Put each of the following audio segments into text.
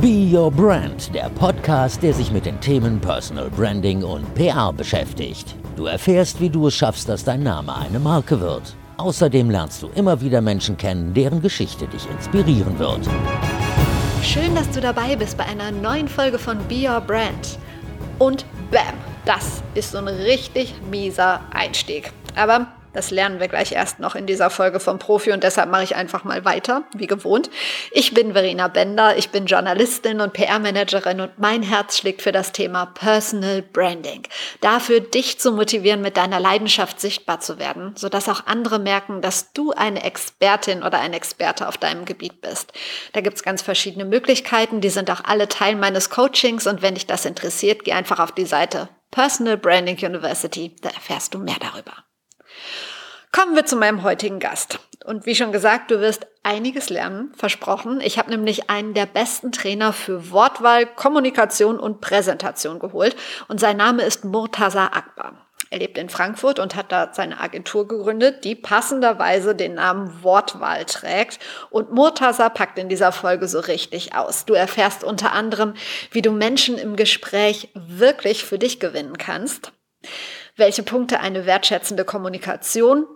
Be Your Brand, der Podcast, der sich mit den Themen Personal Branding und PR beschäftigt. Du erfährst, wie du es schaffst, dass dein Name eine Marke wird. Außerdem lernst du immer wieder Menschen kennen, deren Geschichte dich inspirieren wird. Schön, dass du dabei bist bei einer neuen Folge von Be Your Brand. Und bam, das ist so ein richtig mieser Einstieg. Aber das lernen wir gleich erst noch in dieser Folge vom Profi und deshalb mache ich einfach mal weiter, wie gewohnt. Ich bin Verena Bender, ich bin Journalistin und PR-Managerin und mein Herz schlägt für das Thema Personal Branding. Dafür, dich zu motivieren, mit deiner Leidenschaft sichtbar zu werden, sodass auch andere merken, dass du eine Expertin oder ein Experte auf deinem Gebiet bist. Da gibt's ganz verschiedene Möglichkeiten, die sind auch alle Teil meines Coachings und wenn dich das interessiert, geh einfach auf die Seite Personal Branding University, da erfährst du mehr darüber. Kommen wir zu meinem heutigen Gast. Und wie schon gesagt, du wirst einiges lernen, versprochen. Ich habe nämlich einen der besten Trainer für Wortwahl, Kommunikation und Präsentation geholt. Und sein Name ist Murtaza Akbar. Er lebt in Frankfurt und hat da seine Agentur gegründet, die passenderweise den Namen Wortwahl trägt. Und Murtaza packt in dieser Folge so richtig aus. Du erfährst unter anderem, wie du Menschen im Gespräch wirklich für dich gewinnen kannst, welche Punkte eine wertschätzende Kommunikation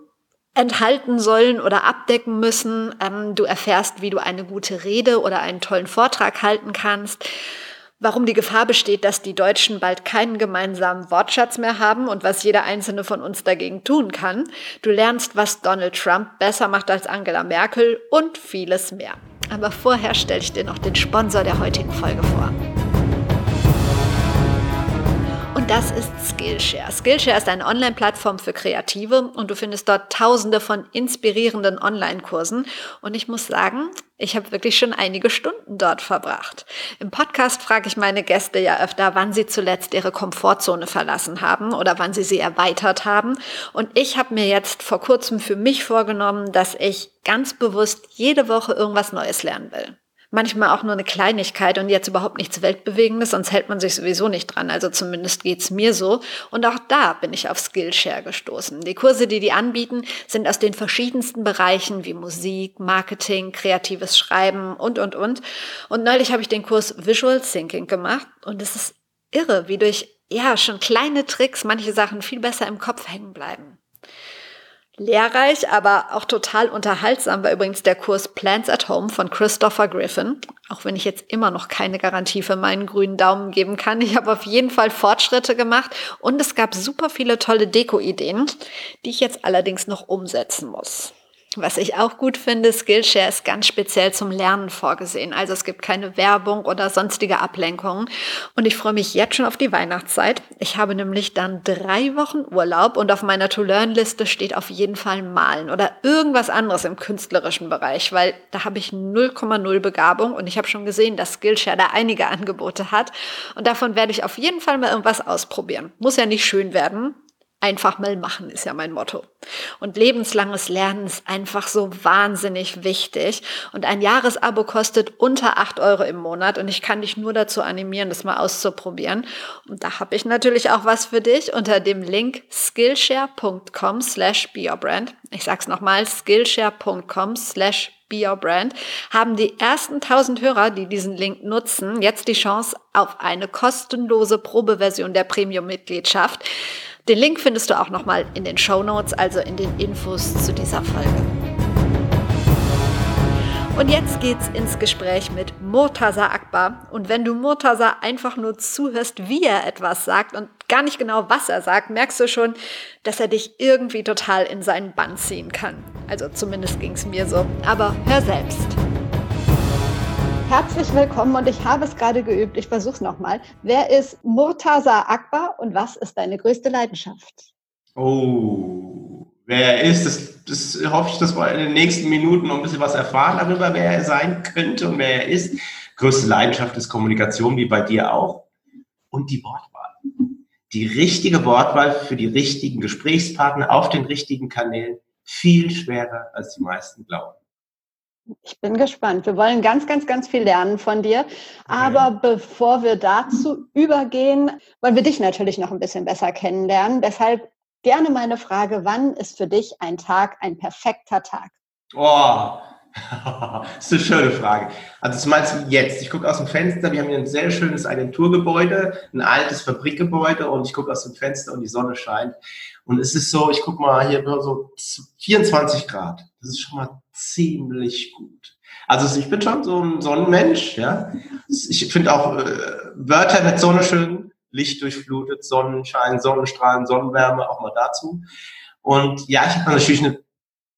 enthalten sollen oder abdecken müssen. Ähm, du erfährst, wie du eine gute Rede oder einen tollen Vortrag halten kannst. Warum die Gefahr besteht, dass die Deutschen bald keinen gemeinsamen Wortschatz mehr haben und was jeder einzelne von uns dagegen tun kann. Du lernst, was Donald Trump besser macht als Angela Merkel und vieles mehr. Aber vorher stelle ich dir noch den Sponsor der heutigen Folge vor. Das ist Skillshare. Skillshare ist eine Online-Plattform für Kreative und du findest dort tausende von inspirierenden Online-Kursen. Und ich muss sagen, ich habe wirklich schon einige Stunden dort verbracht. Im Podcast frage ich meine Gäste ja öfter, wann sie zuletzt ihre Komfortzone verlassen haben oder wann sie sie erweitert haben. Und ich habe mir jetzt vor kurzem für mich vorgenommen, dass ich ganz bewusst jede Woche irgendwas Neues lernen will manchmal auch nur eine Kleinigkeit und jetzt überhaupt nichts Weltbewegendes, sonst hält man sich sowieso nicht dran. Also zumindest geht's mir so. Und auch da bin ich auf Skillshare gestoßen. Die Kurse, die die anbieten, sind aus den verschiedensten Bereichen wie Musik, Marketing, kreatives Schreiben und, und, und. Und neulich habe ich den Kurs Visual Thinking gemacht und es ist irre, wie durch ja, schon kleine Tricks manche Sachen viel besser im Kopf hängen bleiben. Lehrreich, aber auch total unterhaltsam war übrigens der Kurs Plants at Home von Christopher Griffin. Auch wenn ich jetzt immer noch keine Garantie für meinen grünen Daumen geben kann. Ich habe auf jeden Fall Fortschritte gemacht und es gab super viele tolle Deko-Ideen, die ich jetzt allerdings noch umsetzen muss. Was ich auch gut finde, Skillshare ist ganz speziell zum Lernen vorgesehen. Also es gibt keine Werbung oder sonstige Ablenkungen. Und ich freue mich jetzt schon auf die Weihnachtszeit. Ich habe nämlich dann drei Wochen Urlaub und auf meiner To-Learn-Liste steht auf jeden Fall Malen oder irgendwas anderes im künstlerischen Bereich, weil da habe ich 0,0 Begabung und ich habe schon gesehen, dass Skillshare da einige Angebote hat. Und davon werde ich auf jeden Fall mal irgendwas ausprobieren. Muss ja nicht schön werden, Einfach mal machen ist ja mein Motto. Und lebenslanges Lernen ist einfach so wahnsinnig wichtig. Und ein Jahresabo kostet unter acht Euro im Monat. Und ich kann dich nur dazu animieren, das mal auszuprobieren. Und da habe ich natürlich auch was für dich unter dem Link skillshare.com slash beyourbrand. Ich sag's nochmal, skillshare.com slash Be Your Brand, haben die ersten 1000 Hörer, die diesen Link nutzen, jetzt die Chance auf eine kostenlose Probeversion der Premium-Mitgliedschaft. Den Link findest du auch nochmal in den Show Notes, also in den Infos zu dieser Folge. Und jetzt geht's ins Gespräch mit Murtaza Akbar. Und wenn du Murtaza einfach nur zuhörst, wie er etwas sagt und gar nicht genau, was er sagt, merkst du schon, dass er dich irgendwie total in seinen Bann ziehen kann. Also zumindest ging's mir so. Aber hör selbst. Herzlich willkommen und ich habe es gerade geübt. Ich versuche es nochmal. Wer ist Murtaza Akbar und was ist deine größte Leidenschaft? Oh, wer er ist, das, das hoffe ich, dass wir in den nächsten Minuten noch ein bisschen was erfahren darüber, wer er sein könnte und wer er ist. Größte Leidenschaft ist Kommunikation, wie bei dir auch. Und die Wortwahl. Die richtige Wortwahl für die richtigen Gesprächspartner auf den richtigen Kanälen. Viel schwerer, als die meisten glauben. Ich bin gespannt. Wir wollen ganz, ganz, ganz viel lernen von dir. Aber okay. bevor wir dazu übergehen, wollen wir dich natürlich noch ein bisschen besser kennenlernen. Deshalb gerne meine Frage, wann ist für dich ein Tag ein perfekter Tag? Oh, das ist eine schöne Frage. Also das meinst du jetzt? Ich gucke aus dem Fenster, wir haben hier ein sehr schönes Agenturgebäude, ein altes Fabrikgebäude und ich gucke aus dem Fenster und die Sonne scheint. Und es ist so, ich gucke mal hier so 24 Grad. Das ist schon mal ziemlich gut. Also ich bin schon so ein Sonnenmensch, ja. Ich finde auch äh, Wörter mit Sonne schön, Licht durchflutet, Sonnenschein, Sonnenstrahlen, Sonnenwärme, auch mal dazu. Und ja, ich habe natürlich eine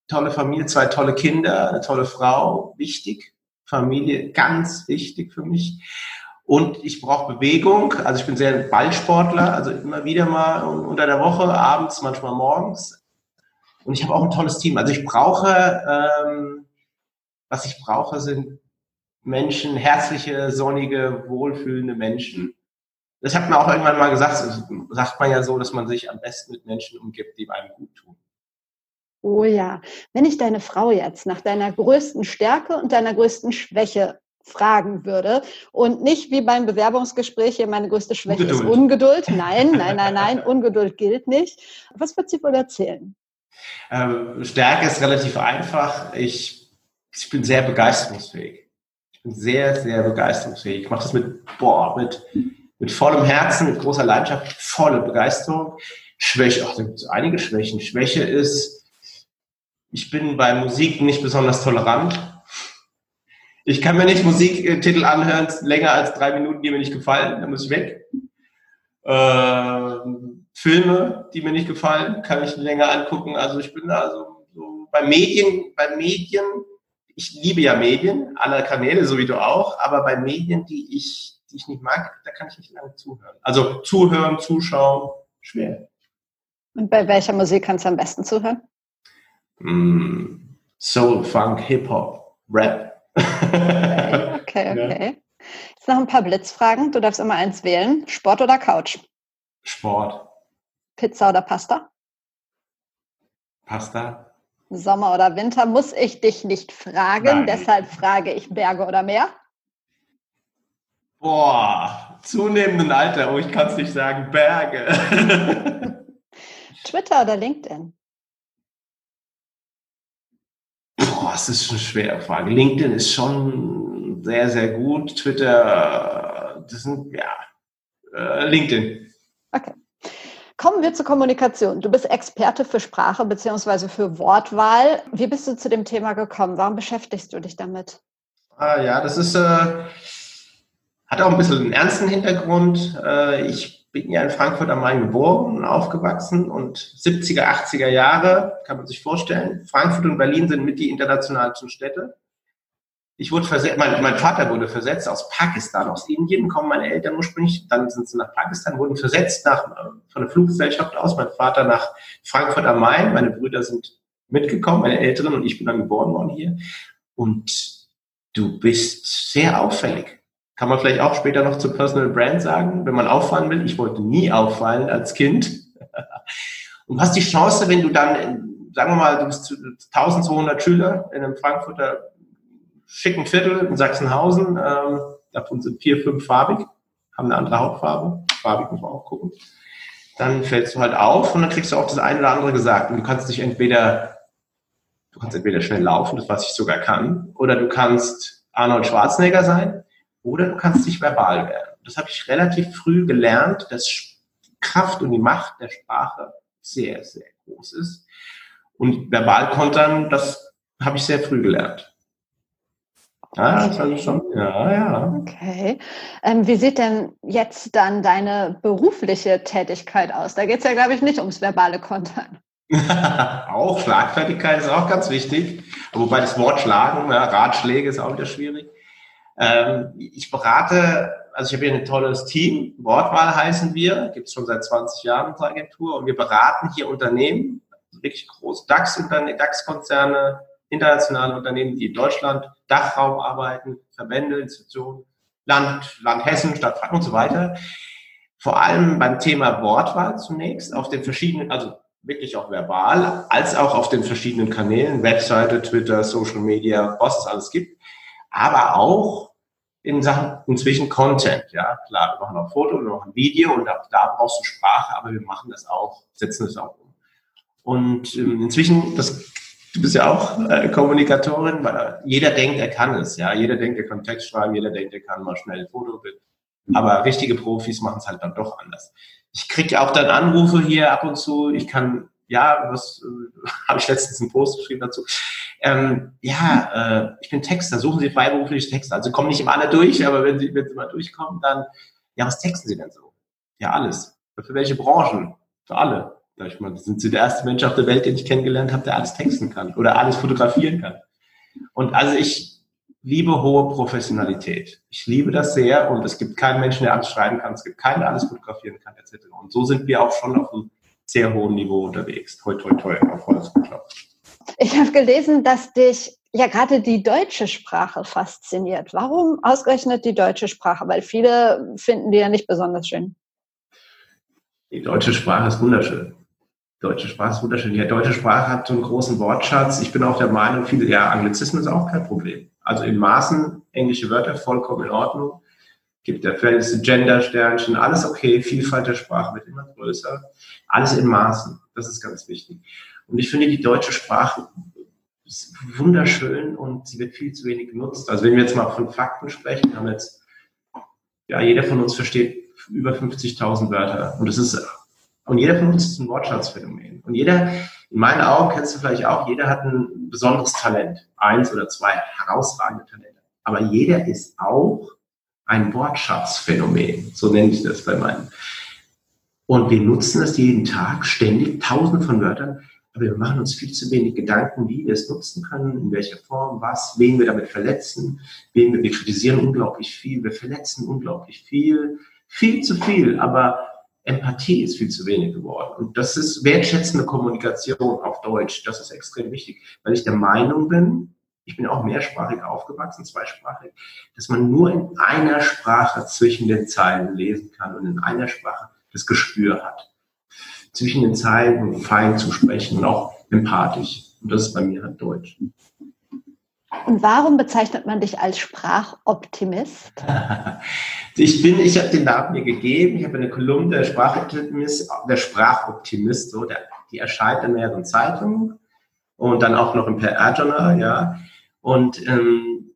tolle Familie, zwei tolle Kinder, eine tolle Frau, wichtig. Familie ganz wichtig für mich. Und ich brauche Bewegung. Also ich bin sehr Ballsportler, also immer wieder mal unter der Woche, abends, manchmal morgens. Und ich habe auch ein tolles Team. Also ich brauche, ähm, was ich brauche, sind Menschen, herzliche, sonnige, wohlfühlende Menschen. Das hat man auch irgendwann mal gesagt, sagt man ja so, dass man sich am besten mit Menschen umgibt, die einem gut tun. Oh ja, wenn ich deine Frau jetzt nach deiner größten Stärke und deiner größten Schwäche fragen würde und nicht wie beim Bewerbungsgespräch hier meine größte Schwäche Ungeduld. ist Ungeduld. Nein, nein, nein, nein, Ungeduld gilt nicht. Was wird sie wohl erzählen? Ähm, Stärke ist relativ einfach. Ich, ich bin sehr begeisterungsfähig. Ich bin sehr, sehr begeisterungsfähig. Ich mache das mit, boah, mit, mit vollem Herzen, mit großer Leidenschaft, volle Begeisterung. Schwäche, ach, da gibt es einige Schwächen. Schwäche ist, ich bin bei Musik nicht besonders tolerant. Ich kann mir nicht Musiktitel anhören, länger als drei Minuten, die mir nicht gefallen, dann muss ich weg. Äh, Filme, die mir nicht gefallen, kann ich länger angucken. Also ich bin da so, so bei Medien, bei Medien, ich liebe ja Medien, alle Kanäle, so wie du auch, aber bei Medien, die ich, die ich nicht mag, da kann ich nicht lange zuhören. Also zuhören, zuschauen, schwer. Und bei welcher Musik kannst du am besten zuhören? mm, Soul, Funk, Hip-Hop, Rap. okay, okay. okay. Jetzt noch ein paar Blitzfragen. Du darfst immer eins wählen. Sport oder Couch? Sport. Pizza oder Pasta? Pasta. Sommer oder Winter muss ich dich nicht fragen, Nein. deshalb frage ich Berge oder Meer? Boah, zunehmenden Alter, oh, ich kann es nicht sagen, Berge. Twitter oder LinkedIn? Boah, das ist eine schwere Frage. LinkedIn ist schon sehr, sehr gut. Twitter, das sind, ja, äh, LinkedIn. Okay. Kommen wir zur Kommunikation. Du bist Experte für Sprache bzw. für Wortwahl. Wie bist du zu dem Thema gekommen? Warum beschäftigst du dich damit? Ah, ja, das ist, äh, hat auch ein bisschen einen ernsten Hintergrund. Äh, ich bin ja in Frankfurt am Main geboren und aufgewachsen und 70er, 80er Jahre, kann man sich vorstellen. Frankfurt und Berlin sind mit die internationalsten Städte. Ich wurde versetzt, mein, mein Vater wurde versetzt aus Pakistan, aus Indien kommen meine Eltern ursprünglich, dann sind sie nach Pakistan, wurden versetzt nach, von der Fluggesellschaft aus, mein Vater nach Frankfurt am Main, meine Brüder sind mitgekommen, meine Älteren und ich bin dann geboren worden hier. Und du bist sehr auffällig. Kann man vielleicht auch später noch zu Personal Brand sagen, wenn man auffallen will. Ich wollte nie auffallen als Kind. Und hast die Chance, wenn du dann, sagen wir mal, du bist 1200 Schüler in einem Frankfurter schicken Viertel in Sachsenhausen, ähm, davon sind vier, fünf farbig, haben eine andere Hautfarbe. Farbig muss man auch gucken. Dann fällst du halt auf und dann kriegst du auch das eine oder andere gesagt. Und du kannst dich entweder, du kannst entweder schnell laufen, das was ich sogar kann, oder du kannst Arnold Schwarzenegger sein oder du kannst dich verbal werden. Das habe ich relativ früh gelernt, dass Kraft und die Macht der Sprache sehr, sehr groß ist. Und verbal kontern, das habe ich sehr früh gelernt. Ja, das also schon. Ja, ja. Okay. Ähm, wie sieht denn jetzt dann deine berufliche Tätigkeit aus? Da geht es ja, glaube ich, nicht ums verbale Kontern. auch Schlagfertigkeit ist auch ganz wichtig. Wobei das Wort Schlagen, ja, Ratschläge ist auch wieder schwierig. Ähm, ich berate, also ich habe hier ein tolles Team, Wortwahl heißen wir, gibt es schon seit 20 Jahren unsere Agentur und wir beraten hier Unternehmen, wirklich große DAX-Konzerne, DAX internationale Unternehmen, die in Deutschland, Dachraum arbeiten, Verbände, Institutionen, Land, Land Hessen, Stadt Franken und so weiter. Vor allem beim Thema Wortwahl zunächst auf den verschiedenen, also wirklich auch verbal, als auch auf den verschiedenen Kanälen, Webseite, Twitter, Social Media, was es alles gibt aber auch in Sachen inzwischen Content. Ja, klar, wir machen auch Foto, wir machen Video und auch da brauchst du Sprache, aber wir machen das auch, setzen das auch um. Und ähm, inzwischen, das, Du bist ja auch äh, Kommunikatorin, weil jeder denkt, er kann es. Ja, jeder denkt, er kann Text schreiben, jeder denkt, er kann mal schnell ein Foto. Aber richtige Profis machen es halt dann doch anders. Ich kriege auch dann Anrufe hier ab und zu. Ich kann, ja, was äh, habe ich letztens einen Post geschrieben dazu? Ähm, ja, äh, ich bin Texter. Suchen Sie freiberufliche Texte. Also kommen nicht immer alle durch, aber wenn Sie, wenn Sie mal durchkommen, dann, ja, was texten Sie denn so? Ja, alles. Für welche Branchen? Für alle. Sag ich mal, sind Sie der erste Mensch auf der Welt, den ich kennengelernt habe, der alles texten kann oder alles fotografieren kann. Und also ich liebe hohe Professionalität. Ich liebe das sehr und es gibt keinen Menschen, der alles schreiben kann, es gibt keinen, der alles fotografieren kann, etc. Und so sind wir auch schon auf einem sehr hohen Niveau unterwegs. Toi, toi, toi, auf Holz geklopft. Ich habe gelesen, dass dich ja gerade die deutsche Sprache fasziniert. Warum ausgerechnet die deutsche Sprache? Weil viele finden die ja nicht besonders schön. Die deutsche Sprache ist wunderschön. Deutsche Sprache ist wunderschön. Die deutsche Sprache hat so einen großen Wortschatz. Ich bin auch der Meinung, viele, ja, Anglizismen ist auch kein Problem. Also in Maßen, englische Wörter vollkommen in Ordnung. Gibt der Fels, Gender-Sternchen, alles okay. Vielfalt der Sprache wird immer größer. Alles in Maßen. Das ist ganz wichtig. Und ich finde, die deutsche Sprache ist wunderschön und sie wird viel zu wenig genutzt. Also wenn wir jetzt mal von Fakten sprechen, haben jetzt, ja, jeder von uns versteht über 50.000 Wörter. Und das ist und jeder von uns ist ein Wortschatzphänomen. Und jeder, in meinen Augen kennst du vielleicht auch, jeder hat ein besonderes Talent. Eins oder zwei herausragende Talente. Aber jeder ist auch ein Wortschatzphänomen. So nenne ich das bei meinen. Und wir nutzen es jeden Tag, ständig, tausende von Wörtern. Aber wir machen uns viel zu wenig Gedanken, wie wir es nutzen können, in welcher Form, was, wen wir damit verletzen, wen wir, wir kritisieren unglaublich viel, wir verletzen unglaublich viel, viel zu viel. Aber Empathie ist viel zu wenig geworden. Und das ist wertschätzende Kommunikation auf Deutsch. Das ist extrem wichtig, weil ich der Meinung bin, ich bin auch mehrsprachig aufgewachsen, zweisprachig, dass man nur in einer Sprache zwischen den Zeilen lesen kann und in einer Sprache das Gespür hat. Zwischen den Zeilen fein zu sprechen und auch empathisch. Und das ist bei mir halt Deutsch. Und warum bezeichnet man dich als Sprachoptimist? ich bin, ich habe den Namen mir gegeben. Ich habe eine Kolumne der Sprachoptimist, der Sprachoptimist, so, der, die erscheint in mehreren Zeitungen und dann auch noch im PR-Journal, ja. Und ähm,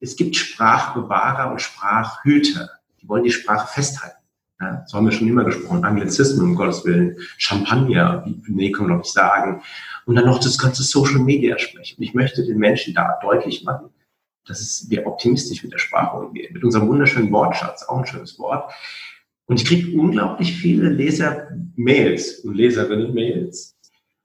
es gibt Sprachbewahrer und Sprachhüter. Die wollen die Sprache festhalten. Ja, so haben wir schon immer gesprochen. Anglizismen, um Gottes Willen. Champagner, wie nee, kann man glaube ich sagen und dann noch das ganze Social Media sprechen. Ich möchte den Menschen da deutlich machen, dass wir optimistisch mit der Sprache umgehen, mit unserem wunderschönen Wortschatz, auch ein schönes Wort. Und ich kriege unglaublich viele Leser-Mails und Leserinnen-Mails.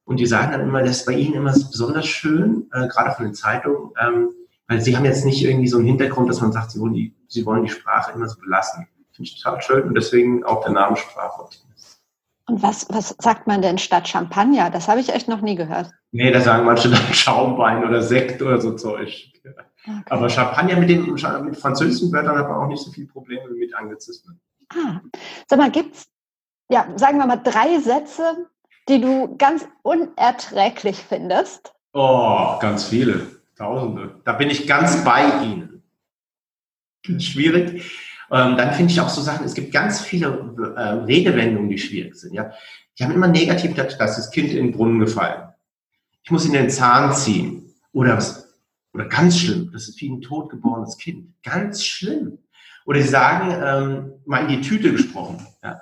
Und die sagen dann immer, das ist bei ihnen immer besonders schön, äh, gerade von den Zeitungen, ähm, weil sie haben jetzt nicht irgendwie so einen Hintergrund, dass man sagt, sie wollen die, sie wollen die Sprache immer so belassen. Finde ich total schön und deswegen auch der Name Sprachoptimismus. Und was, was sagt man denn statt Champagner? Das habe ich echt noch nie gehört. Nee, da sagen manche dann Schaumwein oder Sekt oder so Zeug. Okay. Aber Champagner mit den mit französischen Wörtern hat man auch nicht so viele Probleme wie mit Anglizismen. Ah, sag mal, gibt's, ja, sagen wir mal drei Sätze, die du ganz unerträglich findest? Oh, ganz viele. Tausende. Da bin ich ganz bei Ihnen. Schwierig. Ähm, dann finde ich auch so Sachen, es gibt ganz viele äh, Redewendungen, die schwierig sind. Ja? Die haben immer negativ, dass das Kind in den Brunnen gefallen. Ich muss in den Zahn ziehen. Oder was, oder ganz schlimm, das ist wie ein totgeborenes Kind. Ganz schlimm. Oder sie sagen, ähm, mal in die Tüte gesprochen. Ja?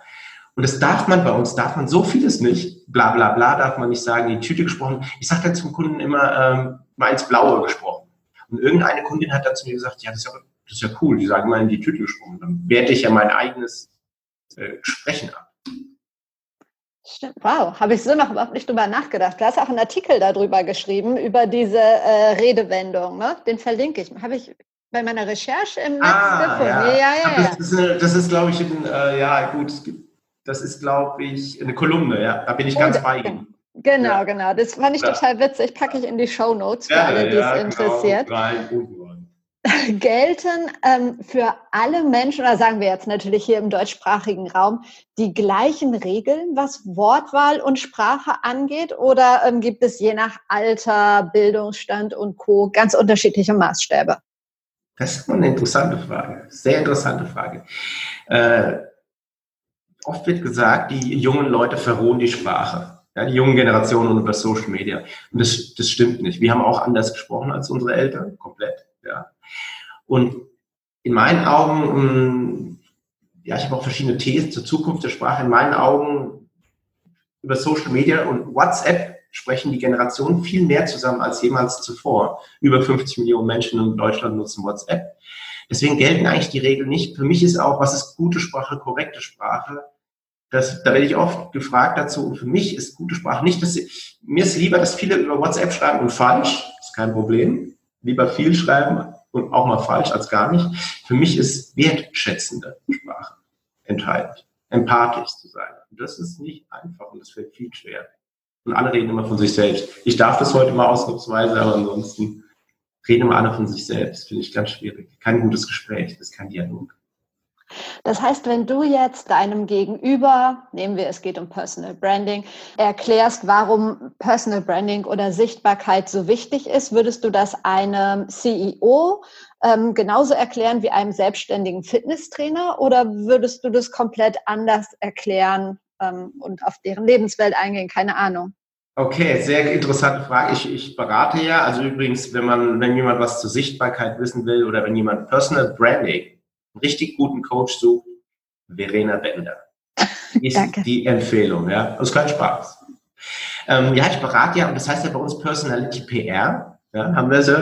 Und das darf man bei uns, darf man so vieles nicht. Bla bla bla darf man nicht sagen, in die Tüte gesprochen. Ich sage dann zum Kunden immer, ähm, mal ins Blaue gesprochen. Und irgendeine Kundin hat dann zu mir gesagt, ja, das ist ja das ist ja cool, die sagen mal in die Tüte gesprungen. Dann werte ich ja mein eigenes äh, Sprechen ab. Stimmt. Wow, habe ich so noch überhaupt nicht drüber nachgedacht. Du hast auch einen Artikel darüber geschrieben, über diese äh, Redewendung. Ne? Den verlinke ich. Habe ich bei meiner Recherche im Netz ah, gefunden. Ja. Ja, ja, ja, Das ist, das ist glaube ich, ein, äh, ja gut, das ist, glaube ich, eine Kolumne. Ja, da bin ich ganz Und, bei Ihnen. Genau, ja. genau. Das fand ich total witzig. Packe ich in die Show Notes für alle, die es genau. interessiert. Genau. Gelten ähm, für alle Menschen, oder sagen wir jetzt natürlich hier im deutschsprachigen Raum, die gleichen Regeln, was Wortwahl und Sprache angeht? Oder ähm, gibt es je nach Alter, Bildungsstand und Co. ganz unterschiedliche Maßstäbe? Das ist eine interessante Frage, sehr interessante Frage. Äh, oft wird gesagt, die jungen Leute verrohen die Sprache. Ja, die jungen Generationen und über Social Media. Und das, das stimmt nicht. Wir haben auch anders gesprochen als unsere Eltern, komplett. Und in meinen Augen, ähm, ja, ich habe auch verschiedene Thesen zur Zukunft der Sprache. In meinen Augen über Social Media und WhatsApp sprechen die Generationen viel mehr zusammen als jemals zuvor. Über 50 Millionen Menschen in Deutschland nutzen WhatsApp. Deswegen gelten eigentlich die Regeln nicht. Für mich ist auch, was ist gute Sprache, korrekte Sprache? Das, da werde ich oft gefragt dazu. Und für mich ist gute Sprache nicht, dass ich, mir ist lieber, dass viele über WhatsApp schreiben und falsch, ist kein Problem. Lieber viel schreiben und auch mal falsch als gar nicht. Für mich ist wertschätzende Sprache entscheidend, empathisch zu sein. Und das ist nicht einfach und das fällt viel schwer. Und alle reden immer von sich selbst. Ich darf das heute mal ausnahmsweise, aber ansonsten reden immer alle von sich selbst. Finde ich ganz schwierig. Kein gutes Gespräch, das ist kein Dialog. Das heißt, wenn du jetzt deinem Gegenüber, nehmen wir, es geht um Personal Branding, erklärst, warum Personal Branding oder Sichtbarkeit so wichtig ist, würdest du das einem CEO ähm, genauso erklären wie einem selbstständigen Fitnesstrainer oder würdest du das komplett anders erklären ähm, und auf deren Lebenswelt eingehen? Keine Ahnung. Okay, sehr interessante Frage. Ich, ich berate ja, also übrigens, wenn man, wenn jemand was zur Sichtbarkeit wissen will oder wenn jemand Personal Branding, richtig guten Coach sucht, Verena Bender. Ist Danke. die Empfehlung, ja. Das ist kein Spaß. Ähm, ja, ich berate ja, und das heißt ja bei uns Personality PR, ja, haben wir so,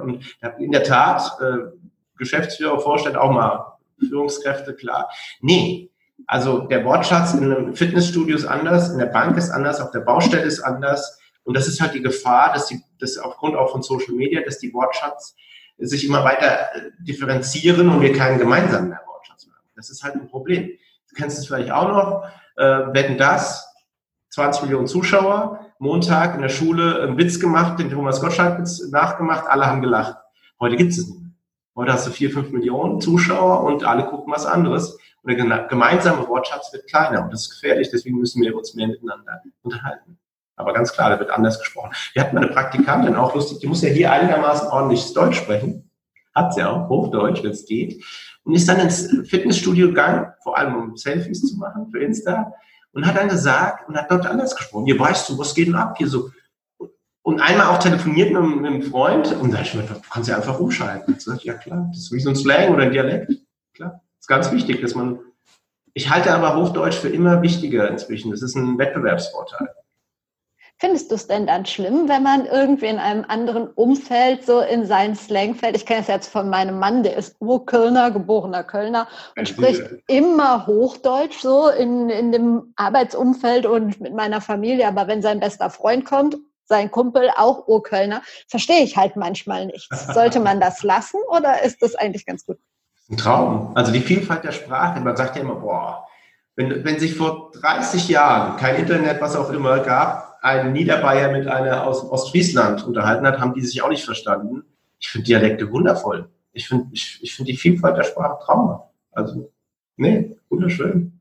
und in der Tat, äh, Geschäftsführer, Vorstand auch mal Führungskräfte, klar. Nee, also der Wortschatz in einem Fitnessstudio ist anders, in der Bank ist anders, auf der Baustelle ist anders. Und das ist halt die Gefahr, dass die, dass aufgrund auch von Social Media, dass die Wortschatz sich immer weiter äh, differenzieren und wir keinen gemeinsamen mehr Wortschatz haben. Das ist halt ein Problem. Du kennst es vielleicht auch noch, äh, wetten das, 20 Millionen Zuschauer, Montag in der Schule einen Witz gemacht, den Thomas Gottschalk-Witz nachgemacht, alle haben gelacht. Heute gibt es es nicht mehr. Heute hast du vier, fünf Millionen Zuschauer und alle gucken was anderes. Und der gemeinsame Wortschatz wird kleiner und das ist gefährlich, deswegen müssen wir uns mehr miteinander unterhalten. Aber ganz klar, da wird anders gesprochen. Wir hatten mal eine Praktikantin, auch lustig, die muss ja hier einigermaßen ordentliches Deutsch sprechen. Hat sie auch, Hochdeutsch, wenn es geht. Und ist dann ins Fitnessstudio gegangen, vor allem um Selfies zu machen für Insta. Und hat dann gesagt, und hat dort anders gesprochen. Hier weißt du, was geht denn ab? Hier so. Und einmal auch telefoniert mit, einem Freund und da ich mir, du kannst ja einfach umschalten. Ich sag, ja klar, das ist wie so ein Slang oder ein Dialekt. Klar ist ganz wichtig, dass man, ich halte aber Hochdeutsch für immer wichtiger inzwischen. Das ist ein Wettbewerbsvorteil. Findest du es denn dann schlimm, wenn man irgendwie in einem anderen Umfeld so in seinen Slang fällt? Ich kenne es jetzt von meinem Mann, der ist Urkölner, geborener Kölner und ich spricht immer Hochdeutsch so in, in dem Arbeitsumfeld und mit meiner Familie. Aber wenn sein bester Freund kommt, sein Kumpel, auch Urkölner, verstehe ich halt manchmal nichts. Sollte man das lassen oder ist das eigentlich ganz gut? Ein Traum. Also die Vielfalt der Sprache. Man sagt ja immer, boah, wenn, wenn sich vor 30 Jahren kein Internet, was auch immer gab, ein Niederbayer mit einer aus Ostfriesland unterhalten hat, haben die sich auch nicht verstanden. Ich finde Dialekte wundervoll. Ich finde ich, ich find die Vielfalt der Sprache traumhaft. Also, nee, wunderschön.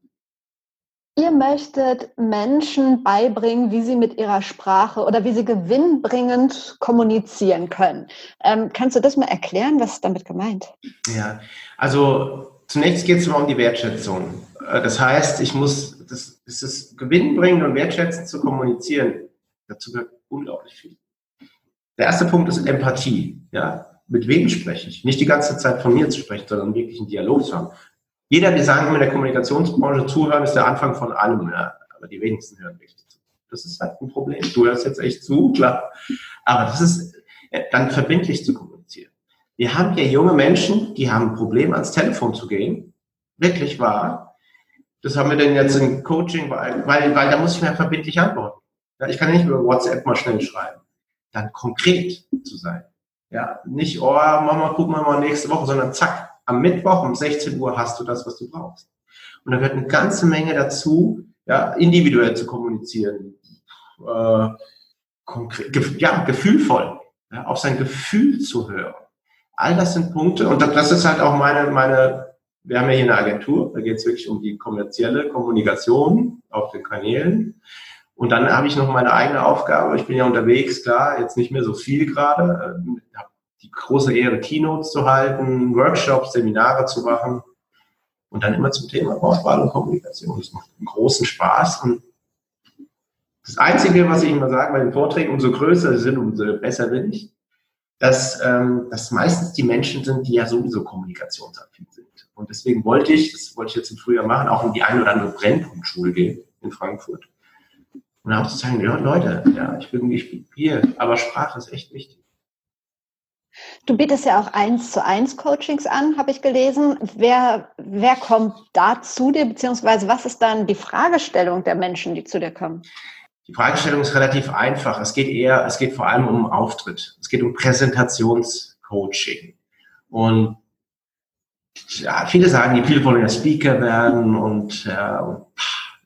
Ihr möchtet Menschen beibringen, wie sie mit ihrer Sprache oder wie sie gewinnbringend kommunizieren können. Ähm, kannst du das mal erklären? Was ist damit gemeint? Ja, also zunächst geht es mal um die Wertschätzung. Äh, das heißt, ich muss, das, es ist gewinnbringend und wertschätzend zu kommunizieren. Dazu gehört unglaublich viel. Der erste Punkt ist Empathie. Ja, mit wem spreche ich? Nicht die ganze Zeit von mir zu sprechen, sondern wirklich einen Dialog zu haben. Jeder, wir sagen immer in der Kommunikationsbranche, zuhören ist der Anfang von allem, ja. aber die wenigsten hören wirklich zu. Das ist halt ein Problem. Du hörst jetzt echt zu, klar. Aber das ist äh, dann verbindlich zu kommunizieren. Wir haben hier junge Menschen, die haben ein Problem, ans Telefon zu gehen. Wirklich wahr. Das haben wir denn jetzt im Coaching, weil, weil, weil da muss ich mir verbindlich antworten. Ja, ich kann nicht über WhatsApp mal schnell schreiben. Dann konkret zu sein. Ja, nicht, oh, Mama, gucken wir mal nächste Woche, sondern zack, am Mittwoch um 16 Uhr hast du das, was du brauchst. Und da gehört eine ganze Menge dazu, ja, individuell zu kommunizieren, äh, konkret, ja, gefühlvoll, ja, auf sein Gefühl zu hören. All das sind Punkte und das ist halt auch meine, meine, wir haben ja hier eine Agentur, da geht es wirklich um die kommerzielle Kommunikation auf den Kanälen. Und dann habe ich noch meine eigene Aufgabe. Ich bin ja unterwegs, klar, jetzt nicht mehr so viel gerade, äh, habe die große Ehre, Keynotes zu halten, Workshops, Seminare zu machen und dann immer zum Thema Wortwahl und Kommunikation. Das macht einen großen Spaß und Das Einzige, was ich immer sage bei den Vorträgen, umso größer sie sind, umso besser bin ich, dass ähm, das meistens die Menschen sind, die ja sowieso kommunikationsaffin sind. Und deswegen wollte ich, das wollte ich jetzt im Frühjahr machen, auch in die eine oder andere Brennpunktschule gehen in Frankfurt. Und auch zu sagen, ja, Leute, ja, ich bin nicht hier, aber Sprache ist echt wichtig. Du bietest ja auch eins zu eins Coachings an, habe ich gelesen. Wer, wer kommt da zu dir, beziehungsweise was ist dann die Fragestellung der Menschen, die zu dir kommen? Die Fragestellung ist relativ einfach. Es geht eher, es geht vor allem um Auftritt. Es geht um Präsentationscoaching. Und ja, viele sagen, viele wollen ja Speaker werden und, ja,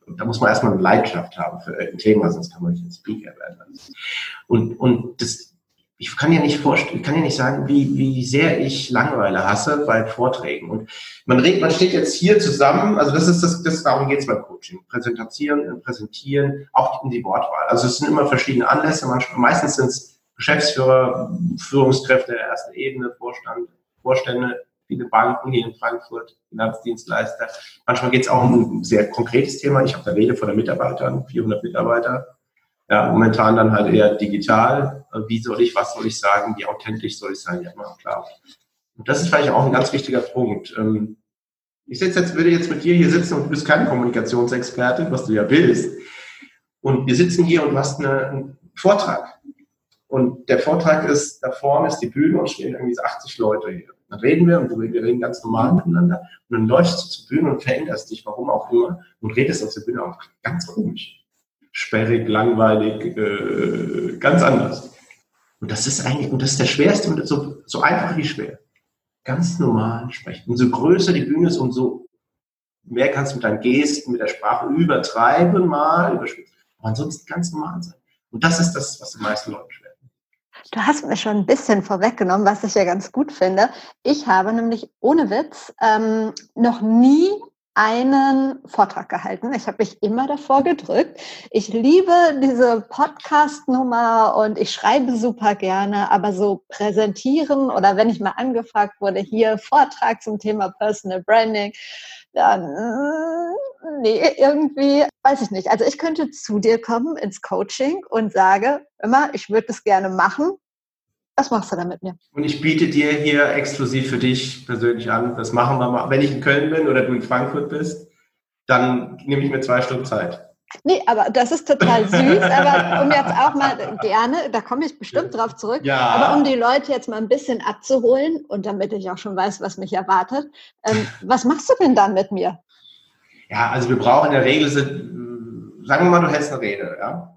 und da muss man erstmal eine Leidenschaft haben für ein Thema, sonst kann man nicht ein Speaker werden. Und, und das, ich kann ja nicht vorstellen, kann ja nicht sagen, wie, wie sehr ich Langeweile hasse bei Vorträgen. Und man redet, man steht jetzt hier zusammen, also das ist das, das darum geht es beim Coaching. Präsentieren, präsentieren, auch in die Wortwahl. Also es sind immer verschiedene Anlässe, manchmal, meistens sind es Geschäftsführer, Führungskräfte der ersten Ebene, Vorstand, Vorstände, viele Banken hier in Frankfurt, Finanzdienstleister. Manchmal geht es auch um ein sehr konkretes Thema. Ich habe da Rede von den Mitarbeitern, 400 Mitarbeiter ja, momentan dann halt eher digital. Wie soll ich, was soll ich sagen, wie authentisch soll ich sein? Ja, klar. Und das ist vielleicht auch ein ganz wichtiger Punkt. Ähm, ich sitze jetzt, würde jetzt mit dir hier sitzen und du bist keine Kommunikationsexperte, was du ja willst. Und wir sitzen hier und du hast eine, einen Vortrag. Und der Vortrag ist, da vorne ist die Bühne und stehen irgendwie 80 Leute hier. Dann reden wir und wir reden ganz normal miteinander. Und dann läufst du zur Bühne und veränderst dich, warum auch immer, und redest auf der Bühne auch ganz komisch sperrig, langweilig, äh, ganz anders. Und das ist eigentlich, und das ist der schwerste und so, so einfach wie schwer. Ganz normal sprechen. Umso größer die Bühne ist, umso mehr kannst du mit deinen Gesten, mit der Sprache übertreiben mal, überspitzen. Aber ansonsten ganz normal sein. Und das ist das, was die meisten Leute schwer Du hast mir schon ein bisschen vorweggenommen, was ich ja ganz gut finde. Ich habe nämlich ohne Witz ähm, noch nie einen Vortrag gehalten. Ich habe mich immer davor gedrückt. Ich liebe diese Podcast-Nummer und ich schreibe super gerne, aber so präsentieren oder wenn ich mal angefragt wurde, hier Vortrag zum Thema Personal Branding, dann mm, nee, irgendwie weiß ich nicht. Also ich könnte zu dir kommen ins Coaching und sage immer, ich würde das gerne machen, was machst du da mit mir? Und ich biete dir hier exklusiv für dich persönlich an. Das machen wir mal. Wenn ich in Köln bin oder du in Frankfurt bist, dann nehme ich mir zwei Stunden Zeit. Nee, aber das ist total süß. aber um jetzt auch mal gerne, da komme ich bestimmt drauf zurück, ja. aber um die Leute jetzt mal ein bisschen abzuholen und damit ich auch schon weiß, was mich erwartet, ähm, was machst du denn dann mit mir? Ja, also wir brauchen in der Regel, sagen wir mal, du hältst eine Rede, ja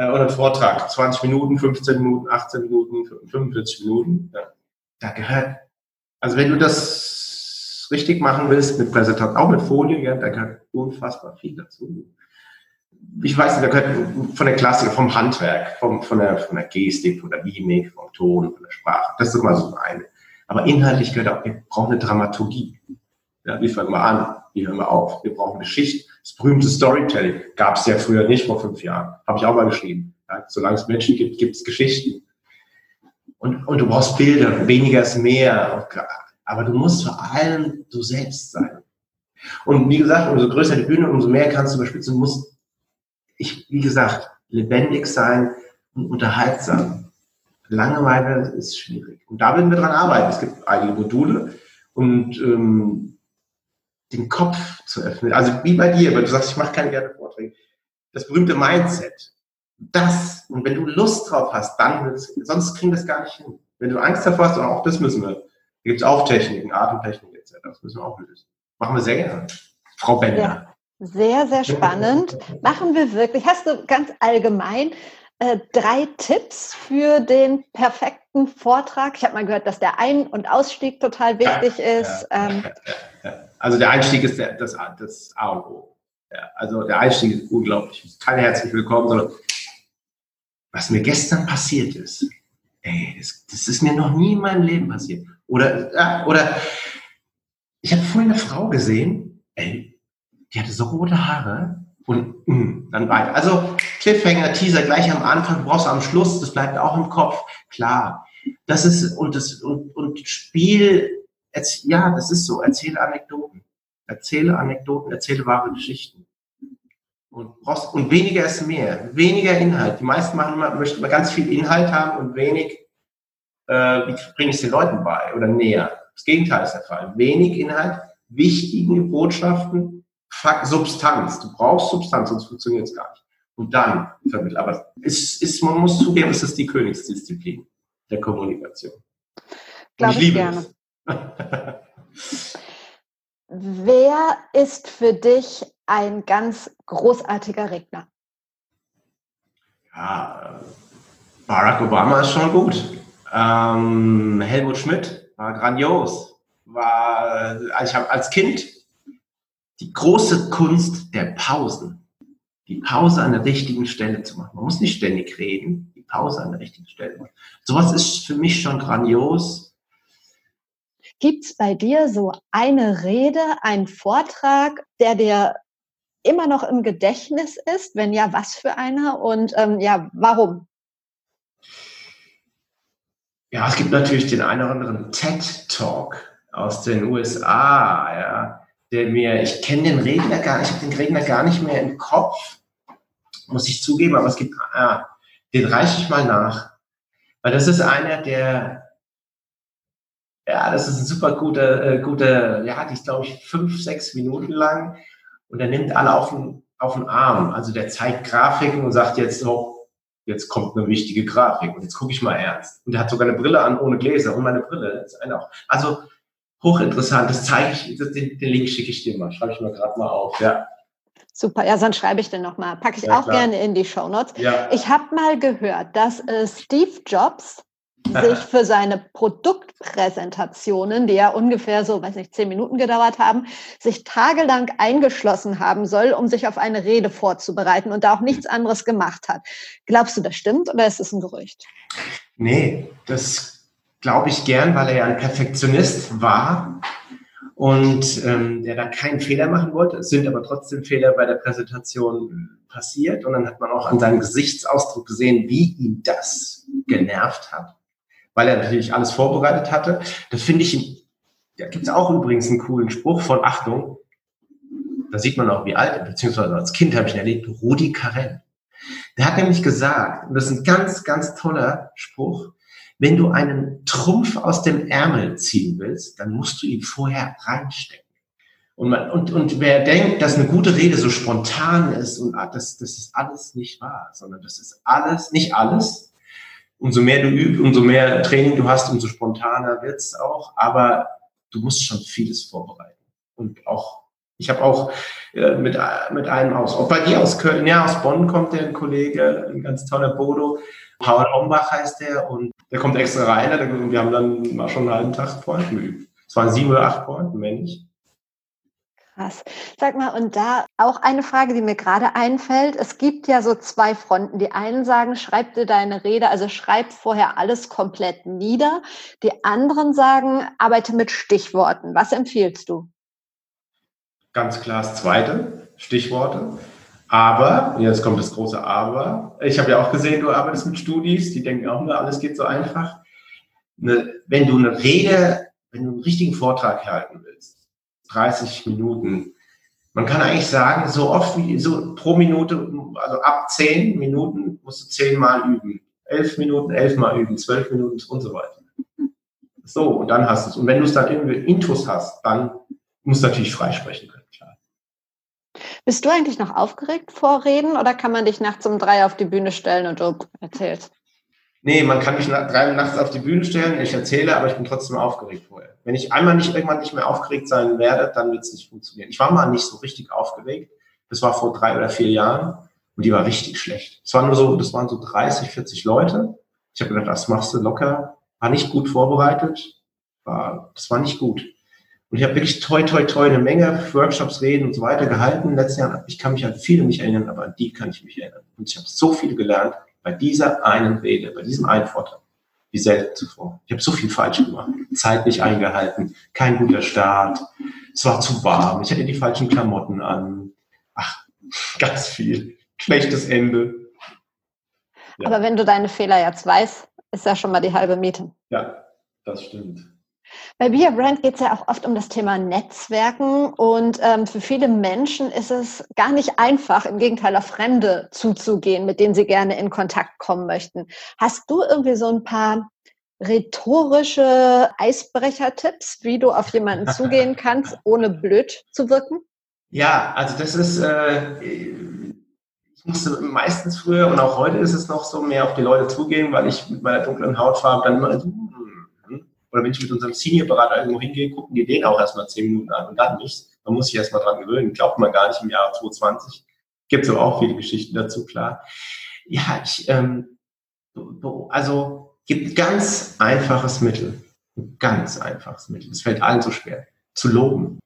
äh, oder einen Vortrag, 20 Minuten, 15 Minuten, 18 Minuten, 45 Minuten. Ja. Da gehört, also wenn du das richtig machen willst mit Präsentation, auch mit Folie, ja, da gehört unfassbar viel dazu. Ich weiß nicht, da gehört von der Klasse, vom Handwerk, vom, von, der, von der Gestik, von der Mimik, vom Ton, von der Sprache. Das ist mal so eine. Aber inhaltlich gehört auch, wir brauchen eine Dramaturgie. Ja, wie fangen wir an? Wie hören wir auf? Wir brauchen Geschichte. Das berühmte Storytelling gab es ja früher nicht vor fünf Jahren. Habe ich auch mal geschrieben. Ja, solange es Menschen gibt, gibt es Geschichten. Und, und du brauchst Bilder, weniger ist mehr. Aber du musst vor allem du selbst sein. Und wie gesagt, umso größer die Bühne, umso mehr kannst du überspitzen. Du musst, ich, wie gesagt, lebendig sein und unterhaltsam. Langeweile ist schwierig. Und da werden wir dran arbeiten. Es gibt einige Module und ähm, den Kopf zu öffnen. Also wie bei dir, weil du sagst, ich mache keine gerne Vorträge. Das berühmte Mindset. Das, und wenn du Lust drauf hast, dann, sonst kriegen wir das gar nicht hin. Wenn du Angst davor hast, und auch das müssen wir. Da gibt es auch Techniken, Atemtechniken etc. Das müssen wir auch lösen. Machen wir sehr gerne. Frau Bender. Ja. Sehr, sehr spannend. Machen wir wirklich. Hast du ganz allgemein äh, drei Tipps für den perfekten Vortrag? Ich habe mal gehört, dass der Ein- und Ausstieg total wichtig ja, ist. Ja, ähm, ja, also der Einstieg ist der, das, das A und O. also der Einstieg ist unglaublich. Keine herzlich willkommen, sondern was mir gestern passiert ist, ey, das, das ist mir noch nie in meinem Leben passiert. Oder, oder ich habe vorhin eine Frau gesehen, ey, die hatte so rote Haare und mm, dann weiter. Also Cliffhanger, Teaser gleich am Anfang, brauchst du am Schluss, das bleibt auch im Kopf, klar. Das ist, und das, und, und Spiel, ja, das ist so, erzähle Anekdoten. Erzähle Anekdoten, erzähle wahre Geschichten. Und, brauchst, und weniger ist mehr. Weniger Inhalt. Die meisten machen immer, möchten immer ganz viel Inhalt haben und wenig, äh, wie bringe ich es den Leuten bei oder näher. Das Gegenteil ist der Fall. Wenig Inhalt, wichtige Botschaften, Substanz. Du brauchst Substanz, sonst funktioniert es gar nicht. Und dann vermitteln. Aber es ist, man muss zugeben, es ist die Königsdisziplin der Kommunikation. Glaube ich, ich gerne. Wer ist für dich ein ganz großartiger Redner? Ja, Barack Obama ist schon gut. Ähm, Helmut Schmidt war grandios. War, also ich habe als Kind die große Kunst der Pausen. Die Pause an der richtigen Stelle zu machen. Man muss nicht ständig reden, die Pause an der richtigen Stelle machen. Sowas ist für mich schon grandios. Gibt es bei dir so eine Rede, einen Vortrag, der dir immer noch im Gedächtnis ist? Wenn ja, was für einer? Und ähm, ja, warum? Ja, es gibt natürlich den einen oder anderen TED-Talk aus den USA, ja, der mir, ich kenne den Redner gar ich habe den Redner gar nicht mehr im Kopf, muss ich zugeben, aber es gibt, ah, den reiche ich mal nach. Weil das ist einer, der, ja, das ist ein super guter, äh, guter, ja, die ist, glaube ich, fünf, sechs Minuten lang und er nimmt alle auf den, auf den Arm. Also der zeigt Grafiken und sagt jetzt so, jetzt kommt eine wichtige Grafik und jetzt gucke ich mal ernst. Und er hat sogar eine Brille an ohne Gläser und meine Brille ist eine auch. Also hochinteressant, das zeige ich, das, den, den Link schicke ich dir mal, schreibe ich mal gerade mal auf, ja. Super, ja, sonst schreibe ich den nochmal. Packe ich ja, auch klar. gerne in die Show Notes. Ja. Ich habe mal gehört, dass äh, Steve Jobs sich für seine Produktpräsentationen, die ja ungefähr so, weiß nicht, zehn Minuten gedauert haben, sich tagelang eingeschlossen haben soll, um sich auf eine Rede vorzubereiten und da auch nichts anderes gemacht hat. Glaubst du, das stimmt oder ist es ein Gerücht? Nee, das glaube ich gern, weil er ja ein Perfektionist war und ähm, der da keinen Fehler machen wollte. Es sind aber trotzdem Fehler bei der Präsentation passiert und dann hat man auch an seinem Gesichtsausdruck gesehen, wie ihn das genervt hat weil er natürlich alles vorbereitet hatte. Das finde ich, da gibt es auch übrigens einen coolen Spruch von Achtung. Da sieht man auch, wie alt, beziehungsweise als Kind habe ich ihn erlebt, Rudi Carell. Der hat nämlich gesagt, und das ist ein ganz, ganz toller Spruch, wenn du einen Trumpf aus dem Ärmel ziehen willst, dann musst du ihn vorher reinstecken. Und, man, und, und wer denkt, dass eine gute Rede so spontan ist und ah, das, das ist alles nicht wahr, sondern das ist alles, nicht alles, umso mehr du übst, umso mehr Training du hast, umso spontaner wird's auch. Aber du musst schon vieles vorbereiten. Und auch, ich habe auch äh, mit, mit einem aus, auch bei dir aus Köln, ja, aus Bonn kommt der ein Kollege, ein ganz toller Bodo. Paul Ombach heißt der und der kommt extra rein. Und wir haben dann mal schon einen halben Tag Pointen geübt. Es waren sieben oder acht Pointen, wenn nicht. Krass. Sag mal, und da auch eine Frage, die mir gerade einfällt. Es gibt ja so zwei Fronten. Die einen sagen, schreib dir deine Rede, also schreib vorher alles komplett nieder. Die anderen sagen, arbeite mit Stichworten. Was empfiehlst du? Ganz klar das Zweite, Stichworte. Aber, jetzt kommt das große Aber. Ich habe ja auch gesehen, du arbeitest mit Studis, die denken auch nur, alles geht so einfach. wenn du eine Rede, wenn du einen richtigen Vortrag halten willst, 30 Minuten. Man kann eigentlich sagen, so oft wie so pro Minute, also ab 10 Minuten musst du 10 Mal üben. 11 Minuten, 11 Mal üben, 12 Minuten und so weiter. So, und dann hast du es. Und wenn du es dann irgendwie Intus hast, dann musst du natürlich freisprechen können. Bist du eigentlich noch aufgeregt vor Reden oder kann man dich nachts um drei auf die Bühne stellen und du erzählst? Nee, man kann mich drei Uhr nachts auf die Bühne stellen, ich erzähle, aber ich bin trotzdem aufgeregt vorher. Wenn ich einmal nicht irgendwann nicht mehr aufgeregt sein werde, dann wird es nicht funktionieren. Ich war mal nicht so richtig aufgeregt. Das war vor drei oder vier Jahren und die war richtig schlecht. Es waren nur so, das waren so 30, 40 Leute. Ich habe gedacht, das machst du locker. War nicht gut vorbereitet. War, das war nicht gut. Und ich habe wirklich toi, toi, toi eine Menge Workshops, Reden und so weiter gehalten in den letzten Jahren. Ich kann mich an viele nicht erinnern, aber an die kann ich mich erinnern. Und ich habe so viel gelernt bei dieser einen Rede, bei diesem einen Vortrag, wie selten zuvor. Ich habe so viel falsch gemacht. Zeit nicht eingehalten, kein guter Start, es war zu warm, ich hatte die falschen Klamotten an. Ach, ganz viel. Schlechtes Ende. Ja. Aber wenn du deine Fehler jetzt weißt, ist ja schon mal die halbe Miete. Ja, das stimmt. Bei Be Brand geht es ja auch oft um das Thema Netzwerken und ähm, für viele Menschen ist es gar nicht einfach, im Gegenteil auf Fremde zuzugehen, mit denen sie gerne in Kontakt kommen möchten. Hast du irgendwie so ein paar rhetorische Eisbrecher-Tipps, wie du auf jemanden zugehen kannst, ohne blöd zu wirken? Ja, also das ist, äh, ich musste meistens früher und auch heute ist es noch so, mehr auf die Leute zugehen, weil ich mit meiner dunklen Hautfarbe dann immer so, oder wenn ich mit unserem Senior-Berater irgendwo hingehe, gucken die den auch erstmal zehn Minuten an und dann nicht. Man muss sich erstmal dran gewöhnen. Glaubt man gar nicht im Jahr 2020. Gibt es auch viele Geschichten dazu, klar. Ja, ich, ähm, also gibt ganz einfaches Mittel. Ganz einfaches Mittel. Es fällt allen so schwer. Zu loben.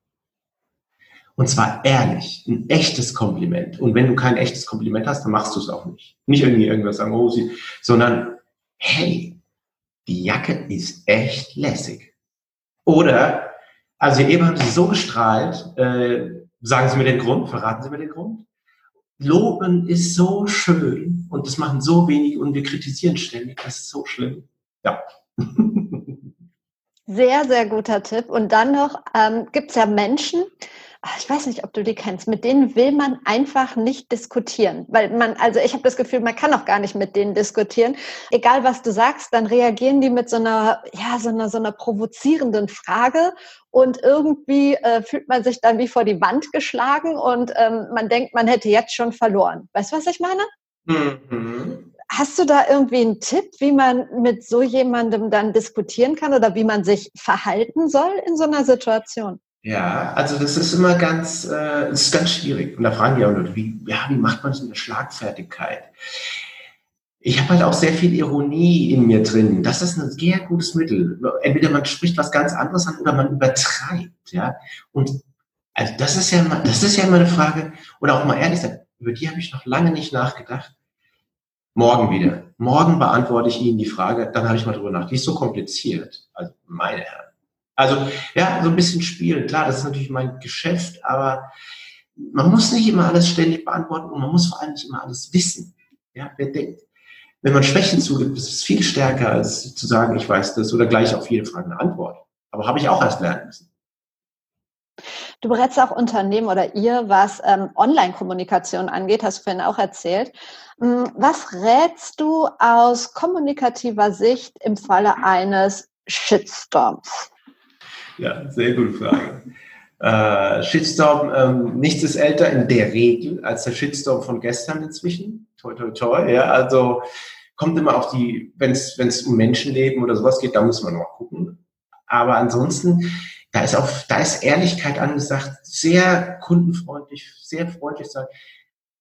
Und zwar ehrlich, ein echtes Kompliment. Und wenn du kein echtes Kompliment hast, dann machst du es auch nicht. Nicht irgendwie irgendwas sagen, oh, sie, sondern, hey, die Jacke ist echt lässig. Oder, also eben haben Sie so gestrahlt, äh, sagen Sie mir den Grund, verraten Sie mir den Grund. Loben ist so schön und das machen so wenig und wir kritisieren ständig, das ist so schlimm. Ja. Sehr, sehr guter Tipp. Und dann noch ähm, gibt es ja Menschen, ich weiß nicht, ob du die kennst, mit denen will man einfach nicht diskutieren. Weil man, also ich habe das Gefühl, man kann auch gar nicht mit denen diskutieren. Egal was du sagst, dann reagieren die mit so einer, ja, so einer, so einer provozierenden Frage und irgendwie äh, fühlt man sich dann wie vor die Wand geschlagen und ähm, man denkt, man hätte jetzt schon verloren. Weißt du, was ich meine? Mhm. Hast du da irgendwie einen Tipp, wie man mit so jemandem dann diskutieren kann oder wie man sich verhalten soll in so einer Situation? Ja, also das ist immer ganz, äh, das ist ganz schwierig. Und da fragen die auch Leute, wie, ja, wie macht man so eine Schlagfertigkeit? Ich habe halt auch sehr viel Ironie in mir drin. Das ist ein sehr gutes Mittel. Entweder man spricht was ganz anderes an oder man übertreibt, ja. Und also das ist ja, mal, das ist ja immer eine Frage. Oder auch mal ehrlich sein, über die habe ich noch lange nicht nachgedacht. Morgen wieder. Morgen beantworte ich Ihnen die Frage, dann habe ich mal drüber nach. Die ist so kompliziert. Also meine Herren. Also ja, so ein bisschen spielen. Klar, das ist natürlich mein Geschäft, aber man muss nicht immer alles ständig beantworten und man muss vor allem nicht immer alles wissen. Ja, wer denkt, wenn man Schwächen zugibt, ist es viel stärker, als zu sagen, ich weiß das oder gleich auf jede Frage eine Antwort. Aber habe ich auch erst lernen müssen. Du berätst auch Unternehmen oder ihr, was ähm, Online-Kommunikation angeht, hast du vorhin auch erzählt. Hm, was rätst du aus kommunikativer Sicht im Falle eines Shitstorms? Ja, sehr gute Frage. Äh, Shitstorm, ähm, nichts ist älter in der Regel als der Shitstorm von gestern inzwischen. Toi, toi, toi. Ja, also kommt immer auf die, wenn es um Menschenleben oder sowas geht, da muss man noch gucken. Aber ansonsten, da ist auch, da ist Ehrlichkeit angesagt, sehr kundenfreundlich, sehr freundlich sein.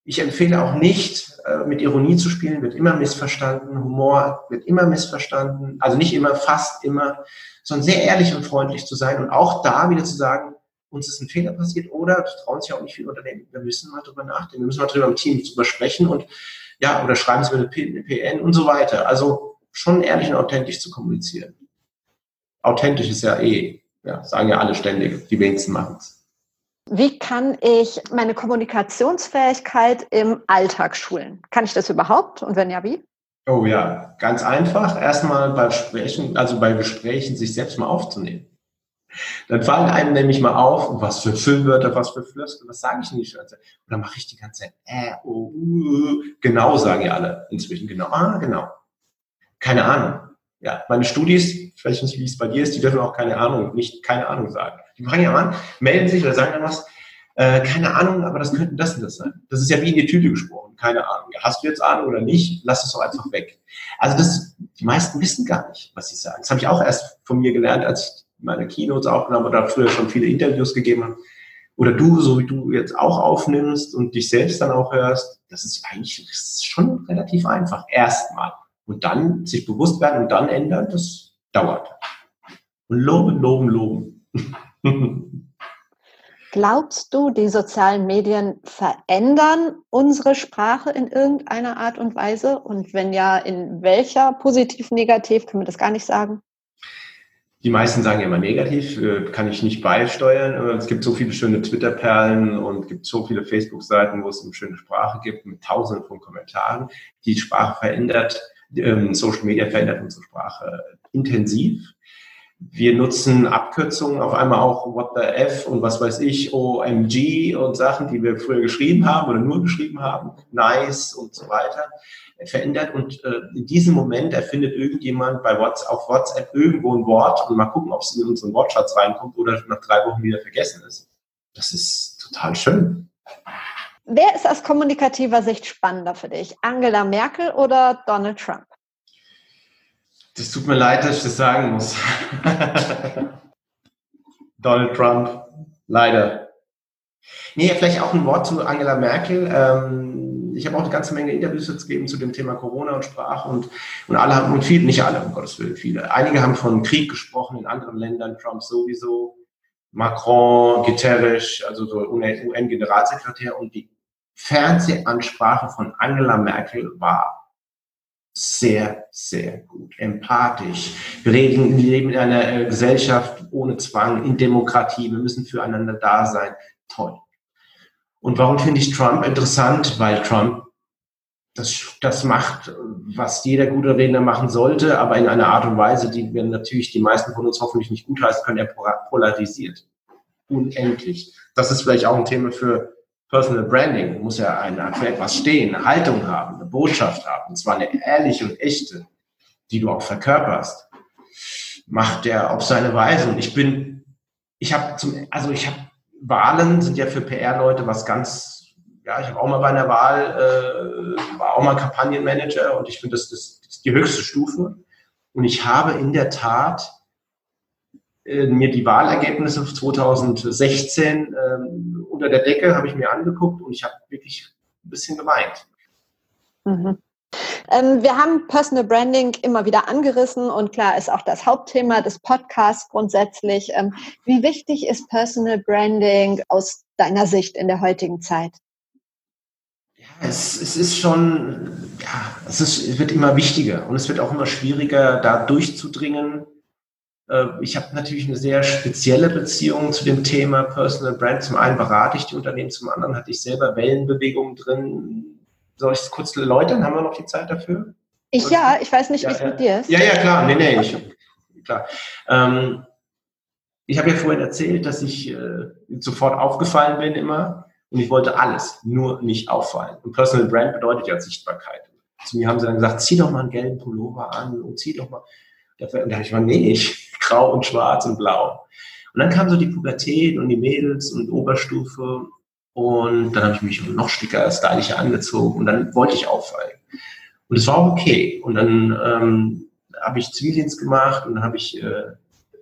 Ich empfehle auch nicht, äh, mit Ironie zu spielen, wird immer missverstanden. Humor wird immer missverstanden. Also nicht immer, fast immer sondern sehr ehrlich und freundlich zu sein und auch da wieder zu sagen, uns ist ein Fehler passiert oder trauen sich auch nicht viele Unternehmen. Wir müssen mal drüber nachdenken, wir müssen mal drüber im Team drüber sprechen und ja, oder schreiben Sie mir eine PN und so weiter. Also schon ehrlich und authentisch zu kommunizieren. Authentisch ist ja eh, ja, sagen ja alle ständig, die wenigsten machen es. Wie kann ich meine Kommunikationsfähigkeit im Alltag schulen? Kann ich das überhaupt? Und wenn ja, wie? Oh ja, ganz einfach. Erstmal bei Sprechen, also bei Gesprächen sich selbst mal aufzunehmen. Dann fallen einem nämlich mal auf, was für Füllwörter, was für Floskeln, was sage ich nicht. Und dann mache ich die ganze Zeit, äh, oh, uh, genau sagen ja alle inzwischen, genau, ah, genau. Keine Ahnung. Ja, meine Studis, ich weiß nicht, wie es bei dir ist, die dürfen auch keine Ahnung, nicht keine Ahnung sagen. Die fangen ja an, melden sich oder sagen dann was, äh, keine Ahnung, aber das könnte das und das sein. Das ist ja wie in die Tüte gesprochen, keine Ahnung. Hast du jetzt Ahnung oder nicht? Lass es doch einfach weg. Also das, die meisten wissen gar nicht, was sie sagen. Das habe ich auch erst von mir gelernt, als ich meine Keynotes aufgenommen oder früher schon viele Interviews gegeben habe. Oder du, so wie du jetzt auch aufnimmst und dich selbst dann auch hörst. Das ist eigentlich das ist schon relativ einfach. Erstmal. Und dann sich bewusst werden und dann ändern, das dauert. Und loben, loben, loben. Glaubst du, die sozialen Medien verändern unsere Sprache in irgendeiner Art und Weise? Und wenn ja, in welcher? Positiv, negativ? Können wir das gar nicht sagen? Die meisten sagen ja immer negativ, äh, kann ich nicht beisteuern. Es gibt so viele schöne Twitter-Perlen und gibt so viele Facebook-Seiten, wo es eine schöne Sprache gibt mit tausenden von Kommentaren. Die Sprache verändert, ähm, Social Media verändert unsere Sprache intensiv. Wir nutzen Abkürzungen auf einmal auch What the F und was weiß ich, OMG und Sachen, die wir früher geschrieben haben oder nur geschrieben haben, nice und so weiter, verändert. Und äh, in diesem Moment erfindet irgendjemand bei WhatsApp, auf WhatsApp irgendwo ein Wort und mal gucken, ob es in unseren Wortschatz reinkommt oder nach drei Wochen wieder vergessen ist. Das ist total schön. Wer ist aus kommunikativer Sicht spannender für dich? Angela Merkel oder Donald Trump? Das tut mir leid, dass ich das sagen muss. Donald Trump, leider. Nee, vielleicht auch ein Wort zu Angela Merkel. Ähm, ich habe auch eine ganze Menge Interviews jetzt gegeben zu dem Thema Corona und Sprache und, und alle haben, und viele, nicht alle, um Gottes Willen, viele. Einige haben von Krieg gesprochen in anderen Ländern, Trump sowieso, Macron, Guterres, also so UN-Generalsekretär und die Fernsehansprache von Angela Merkel war sehr, sehr gut, empathisch. Wir reden, wir leben in einer äh, Gesellschaft ohne Zwang, in Demokratie. Wir müssen füreinander da sein. Toll. Und warum finde ich Trump interessant? Weil Trump das, das macht, was jeder gute Redner machen sollte, aber in einer Art und Weise, die wir natürlich die meisten von uns hoffentlich nicht gut heißen können, er polarisiert. Unendlich. Das ist vielleicht auch ein Thema für Personal Branding muss ja eine, für etwas stehen, eine Haltung haben, eine Botschaft haben, und zwar eine ehrliche und echte, die du auch verkörperst. Macht er auf seine Weise. Und ich bin, ich habe zum, also ich habe Wahlen sind ja für PR-Leute was ganz, ja, ich habe auch mal bei einer Wahl, äh, war auch mal Kampagnenmanager und ich finde, das, das, das ist die höchste Stufe. Und ich habe in der Tat äh, mir die Wahlergebnisse 2016 ähm, unter der Decke habe ich mir angeguckt und ich habe wirklich ein bisschen geweint. Mhm. Ähm, wir haben Personal Branding immer wieder angerissen und klar ist auch das Hauptthema des Podcasts grundsätzlich. Ähm, wie wichtig ist Personal Branding aus deiner Sicht in der heutigen Zeit? Ja, es, es ist schon, ja, es, ist, es wird immer wichtiger und es wird auch immer schwieriger, da durchzudringen ich habe natürlich eine sehr spezielle Beziehung zu dem Thema Personal Brand. Zum einen berate ich die Unternehmen, zum anderen hatte ich selber Wellenbewegungen drin. Soll ich es kurz erläutern? Haben wir noch die Zeit dafür? Ich ja, ich weiß nicht, ja, wie es ja. mit dir ist. Ja, ja, klar. Nee, nee, ich, klar. Ähm, ich habe ja vorhin erzählt, dass ich äh, sofort aufgefallen bin immer und ich wollte alles, nur nicht auffallen. Und Personal Brand bedeutet ja Sichtbarkeit. Zu mir haben sie dann gesagt, zieh doch mal einen gelben Pullover an und zieh doch mal. Da habe ich mal, nee, ich, grau und schwarz und blau. Und dann kam so die Pubertät und die Mädels und Oberstufe und dann habe ich mich noch sticker, stylischer angezogen und dann wollte ich auffallen. Und es war auch okay. Und dann ähm, habe ich Zivildienst gemacht und habe ich äh,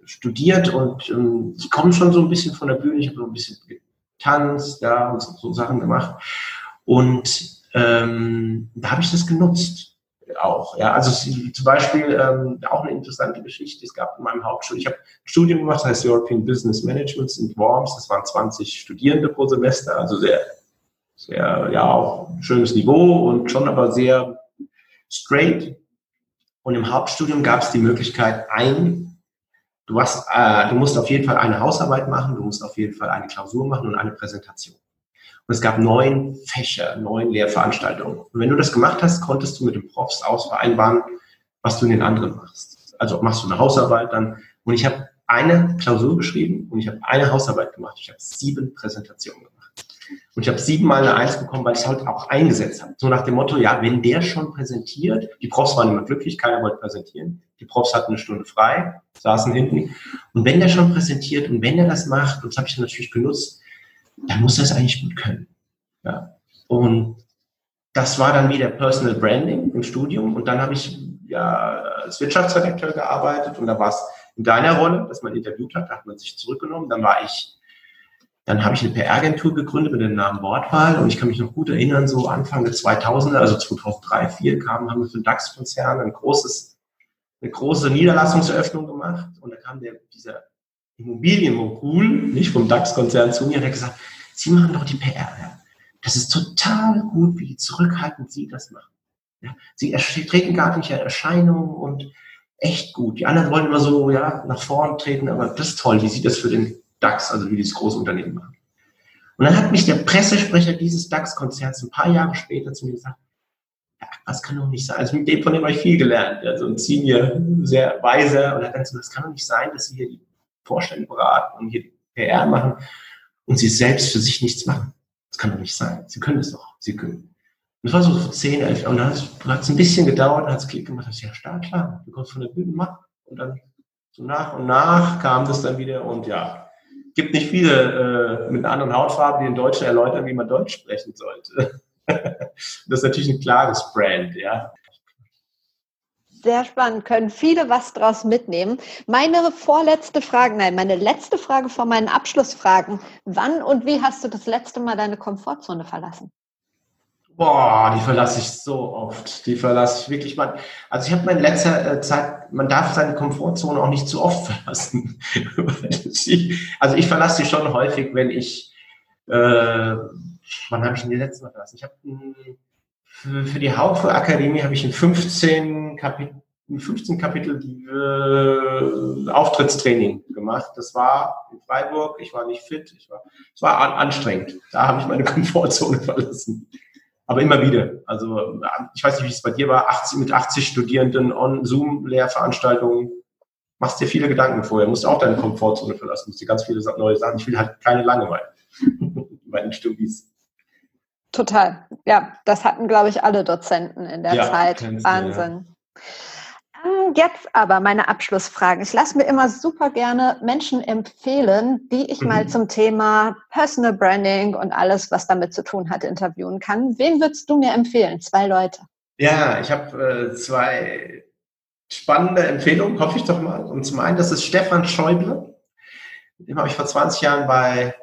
studiert und ähm, ich komme schon so ein bisschen von der Bühne, ich habe so ein bisschen getanzt, ja, und so, so Sachen gemacht. Und ähm, da habe ich das genutzt auch. Ja, also zum Beispiel ähm, auch eine interessante Geschichte. Es gab in meinem Hauptstudium, ich habe ein Studium gemacht, das heißt European Business Management in Worms. Das waren 20 Studierende pro Semester, also sehr, sehr, ja, auch schönes Niveau und schon aber sehr straight. Und im Hauptstudium gab es die Möglichkeit, ein, du, hast, äh, du musst auf jeden Fall eine Hausarbeit machen, du musst auf jeden Fall eine Klausur machen und eine Präsentation. Und es gab neun Fächer, neun Lehrveranstaltungen. Und wenn du das gemacht hast, konntest du mit dem Profs ausvereinbaren, was du in den anderen machst. Also machst du eine Hausarbeit dann. Und ich habe eine Klausur geschrieben und ich habe eine Hausarbeit gemacht. Ich habe sieben Präsentationen gemacht. Und ich habe siebenmal eine Eins bekommen, weil ich es halt auch eingesetzt habe. So nach dem Motto, ja, wenn der schon präsentiert, die Profs waren immer glücklich, keiner wollte präsentieren. Die Profs hatten eine Stunde frei, saßen hinten. Und wenn der schon präsentiert und wenn er das macht, und das habe ich natürlich genutzt, dann muss er es eigentlich gut können. Ja. Und das war dann wieder Personal Branding im Studium. Und dann habe ich ja als Wirtschaftsredakteur gearbeitet und da war es in deiner Rolle, dass man interviewt hat, da hat man sich zurückgenommen. Dann war ich, dann habe ich eine PR-Agentur gegründet mit dem Namen Wortwahl und ich kann mich noch gut erinnern, so Anfang der 2000er, also 2003, 2004 kamen, haben wir für den DAX-Konzern ein großes, eine große Niederlassungseröffnung gemacht und da kam der, dieser Immobilienmogul, nicht vom DAX-Konzern zu mir, der hat gesagt, Sie machen doch die PR. Ja. Das ist total gut, wie zurückhaltend Sie das machen. Ja. Sie treten gar nicht in Erscheinung und echt gut. Die anderen wollen immer so ja, nach vorn treten, aber das ist toll, wie Sie das für den DAX, also wie dieses große Unternehmen machen. Und dann hat mich der Pressesprecher dieses DAX-Konzerns ein paar Jahre später zu mir gesagt, das kann doch nicht sein. Also mit dem von dem habe ich viel gelernt. Ja, so ein Senior, sehr weiser. Und er hat so, das kann doch nicht sein, dass sie hier die Vorstände beraten und hier PR machen und sie selbst für sich nichts machen. Das kann doch nicht sein. Sie können es doch. Sie können. Und das war so vor 10, 11 Jahren. Und dann hat es ein bisschen gedauert, hat es Klick gemacht. Ich ja, stark, klar. Du kommst von der Bühne, mach. Und dann so nach und nach kam das dann wieder und ja, gibt nicht viele äh, mit einer anderen Hautfarbe, die in Deutsch erläutern, wie man Deutsch sprechen sollte. das ist natürlich ein klares Brand, ja. Sehr spannend, können viele was draus mitnehmen. Meine vorletzte Frage, nein, meine letzte Frage vor meinen Abschlussfragen. Wann und wie hast du das letzte Mal deine Komfortzone verlassen? Boah, die verlasse ich so oft. Die verlasse ich wirklich mal. Also ich habe in letzter äh, Zeit, man darf seine Komfortzone auch nicht zu oft verlassen. also ich verlasse sie schon häufig, wenn ich, äh, wann habe ich denn die letzte Mal verlassen? Ich habe für, die Hauptakademie habe ich in 15 Kapitel, in 15 Kapitel äh, Auftrittstraining gemacht. Das war in Freiburg, ich war nicht fit, ich war, es war an, anstrengend. Da habe ich meine Komfortzone verlassen aber immer wieder. Also ich weiß nicht, wie es bei dir war, 80, mit 80 Studierenden on Zoom-Lehrveranstaltungen, machst dir viele Gedanken vorher, musst auch deine Komfortzone verlassen, musst dir ganz viele neue Sachen. Ich will halt keine Langeweile bei den Studis. Total. Ja, das hatten, glaube ich, alle Dozenten in der ja, Zeit. Wahnsinn. Ja. Äh, jetzt aber meine Abschlussfragen. Ich lasse mir immer super gerne Menschen empfehlen, die ich mhm. mal zum Thema Personal Branding und alles, was damit zu tun hat, interviewen kann. Wen würdest du mir empfehlen? Zwei Leute. Ja, ich habe äh, zwei spannende Empfehlungen, hoffe ich doch mal. Und zum einen, das ist Stefan Schäuble. Dem habe ich vor 20 Jahren bei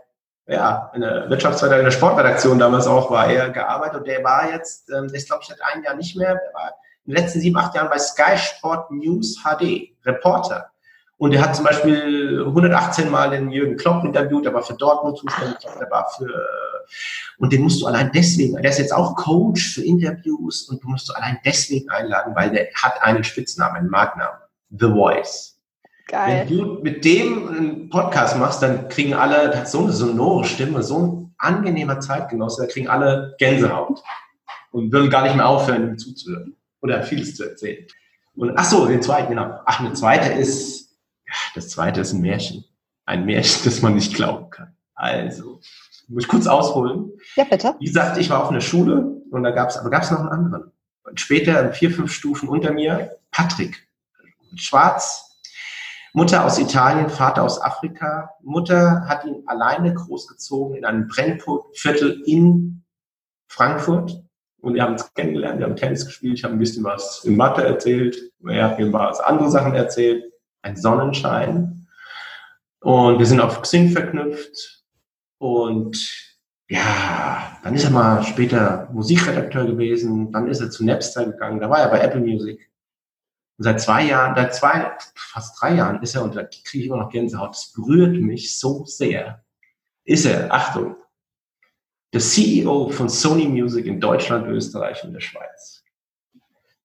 ja, in der in der Sportredaktion damals auch war er gearbeitet und der war jetzt, ähm, der ist glaube ich seit einem Jahr nicht mehr, der war in den letzten sieben, acht Jahren bei Sky Sport News HD, Reporter. Und er hat zum Beispiel 118 Mal den Jürgen Klopp interviewt, war für Dortmund zuständig, der war für, und den musst du allein deswegen, der ist jetzt auch Coach für Interviews und du musst du allein deswegen einladen, weil der hat einen Spitznamen, einen Markennamen. The Voice. Geil. Wenn du mit dem einen Podcast machst, dann kriegen alle, der hat so eine sonore Stimme, so ein angenehmer Zeitgenosse, da kriegen alle Gänsehaut und würden gar nicht mehr aufhören, ihm zuzuhören oder vieles zu erzählen. Und ach so, den zweiten, genau. Ach, eine zweite ist, ja, das zweite ist ein Märchen. Ein Märchen, das man nicht glauben kann. Also, muss ich kurz ausholen. Ja, bitte. Wie gesagt, ich war auf einer Schule und da gab es, aber gab es noch einen anderen. Und später, vier, fünf Stufen unter mir, Patrick. Schwarz, Mutter aus Italien, Vater aus Afrika. Mutter hat ihn alleine großgezogen in einem Brennviertel in Frankfurt. Und wir haben uns kennengelernt, wir haben Tennis gespielt, ich habe ein bisschen was in Mathe erzählt, er hat mir paar andere Sachen erzählt, ein Sonnenschein. Und wir sind auf Xing verknüpft. Und ja, dann ist er mal später Musikredakteur gewesen, dann ist er zu Napster gegangen, da war er bei Apple Music. Und seit zwei Jahren, seit zwei, fast drei Jahren ist er, und da kriege ich immer noch Gänsehaut, das berührt mich so sehr, ist er, Achtung, der CEO von Sony Music in Deutschland, Österreich und der Schweiz.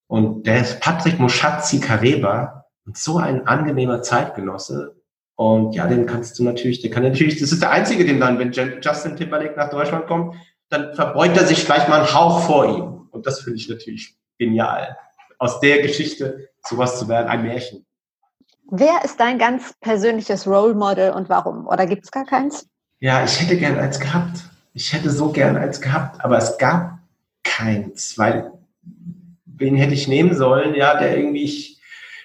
Und der ist Patrick Moschazzi Kareba und so ein angenehmer Zeitgenosse. Und ja, den kannst du natürlich, der kann natürlich, das ist der einzige, den dann, wenn Justin Timberlake nach Deutschland kommt, dann verbeugt er sich gleich mal einen Hauch vor ihm. Und das finde ich natürlich genial. Aus der Geschichte sowas zu werden, ein Märchen. Wer ist dein ganz persönliches Role Model und warum? Oder gibt es gar keins? Ja, ich hätte gern eins gehabt ich hätte so gern eins gehabt, aber es gab keins, weil wen hätte ich nehmen sollen? Ja, der irgendwie, ich,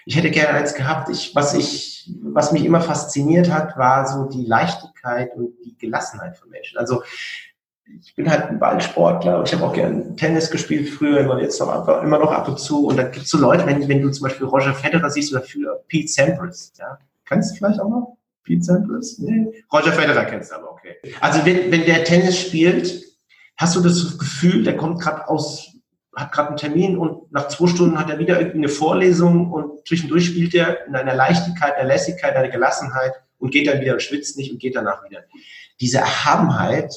ich hätte gerne eins gehabt. Ich, was ich, was mich immer fasziniert hat, war so die Leichtigkeit und die Gelassenheit von Menschen. Also ich bin halt ein Ballsportler und ich habe auch gern Tennis gespielt früher immer jetzt einfach, immer noch ab und zu. Und da gibt es so Leute, wenn, wenn du zum Beispiel Roger Federer siehst oder für Pete Sampras, ja, kannst du vielleicht auch noch? Pete Sampras? Nee. Roger Federer kennst du aber, okay. Also wenn, wenn der Tennis spielt, hast du das Gefühl, der kommt gerade aus, hat gerade einen Termin und nach zwei Stunden hat er wieder irgendwie eine Vorlesung und zwischendurch spielt er in einer Leichtigkeit, einer Lässigkeit, einer Gelassenheit und geht dann wieder und schwitzt nicht und geht danach wieder. Diese Erhabenheit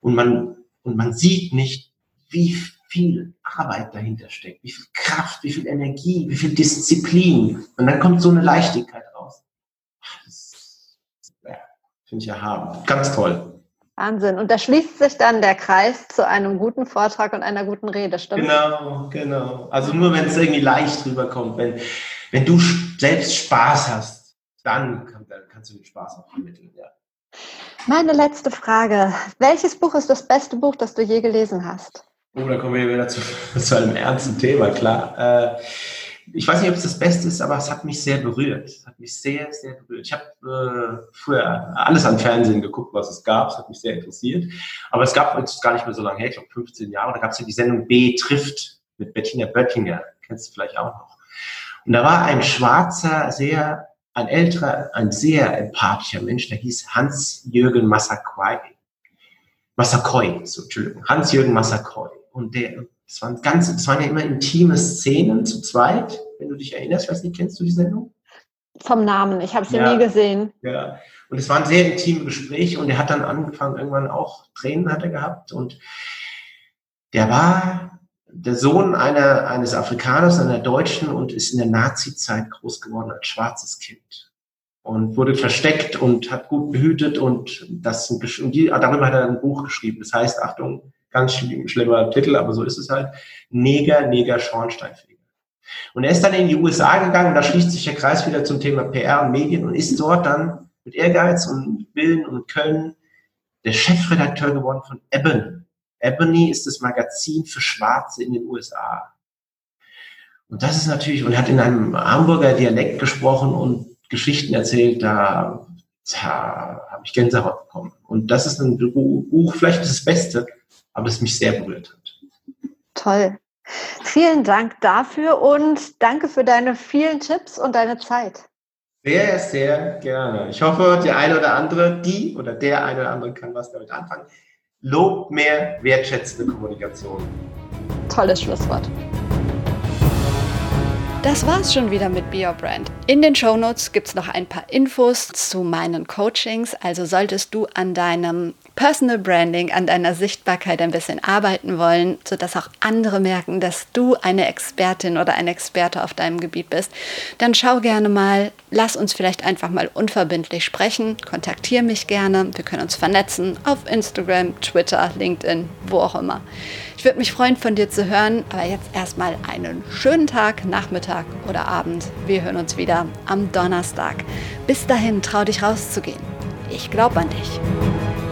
und man, und man sieht nicht, wie viel Arbeit dahinter steckt, wie viel Kraft, wie viel Energie, wie viel Disziplin. Und dann kommt so eine Leichtigkeit raus. Das Finde ich erhaben. Ganz toll. Wahnsinn. Und da schließt sich dann der Kreis zu einem guten Vortrag und einer guten Rede, stimmt? Genau, genau. Also nur wenn es irgendwie leicht rüberkommt, wenn, wenn du selbst Spaß hast, dann, dann kannst du den Spaß auch vermitteln, ja. Meine letzte Frage. Welches Buch ist das beste Buch, das du je gelesen hast? Oh, da kommen wir wieder zu, zu einem ernsten Thema, klar. Äh, ich weiß nicht, ob es das Beste ist, aber es hat mich sehr berührt. Es hat mich sehr, sehr berührt. Ich habe äh, früher alles an Fernsehen geguckt, was es gab. Es hat mich sehr interessiert. Aber es gab jetzt gar nicht mehr so lange her, ich glaube 15 Jahre. Da gab es ja die Sendung B trifft mit Bettina Böttinger. Kennst du vielleicht auch noch. Und da war ein schwarzer, sehr, ein älterer, ein sehr empathischer Mensch, der hieß Hans-Jürgen Massaquoi. Massakoy, so, Entschuldigung, Hans-Jürgen Massakoy. Und der, das waren ganz, das waren ja immer intime Szenen zu zweit, wenn du dich erinnerst. Ich weiß nicht, kennst du die Sendung? Vom Namen, ich habe sie ja, nie gesehen. Ja, und es waren sehr intime Gespräche und er hat dann angefangen, irgendwann auch Tränen hat er gehabt und der war der Sohn einer, eines Afrikaners, einer Deutschen und ist in der Nazi-Zeit groß geworden als schwarzes Kind und wurde versteckt und hat gut behütet und das und die, darüber hat er ein Buch geschrieben. Das heißt, Achtung, Ganz schlimmer Titel, aber so ist es halt. Neger, Neger, Schornsteinfeger. Und er ist dann in die USA gegangen, da schließt sich der Kreis wieder zum Thema PR und Medien und ist dort dann mit Ehrgeiz und Willen und Können der Chefredakteur geworden von Ebony. Ebony ist das Magazin für Schwarze in den USA. Und das ist natürlich, und er hat in einem Hamburger Dialekt gesprochen und Geschichten erzählt, da, da habe ich Gänsehaut bekommen. Und das ist ein Buch, vielleicht das Beste, aber es mich sehr berührt hat. Toll. Vielen Dank dafür und danke für deine vielen Tipps und deine Zeit. Sehr, sehr gerne. Ich hoffe, der eine oder andere, die oder der eine oder andere kann was damit anfangen. Lob mehr wertschätzende Kommunikation. Tolles Schlusswort. Das war's schon wieder mit Be Your Brand. In den Show Notes gibt es noch ein paar Infos zu meinen Coachings. Also solltest du an deinem Personal Branding, an deiner Sichtbarkeit ein bisschen arbeiten wollen, sodass auch andere merken, dass du eine Expertin oder ein Experte auf deinem Gebiet bist, dann schau gerne mal, lass uns vielleicht einfach mal unverbindlich sprechen, kontaktiere mich gerne, wir können uns vernetzen auf Instagram, Twitter, LinkedIn, wo auch immer. Ich würde mich freuen, von dir zu hören, aber jetzt erstmal einen schönen Tag, Nachmittag oder Abend. Wir hören uns wieder am Donnerstag. Bis dahin, trau dich rauszugehen. Ich glaube an dich.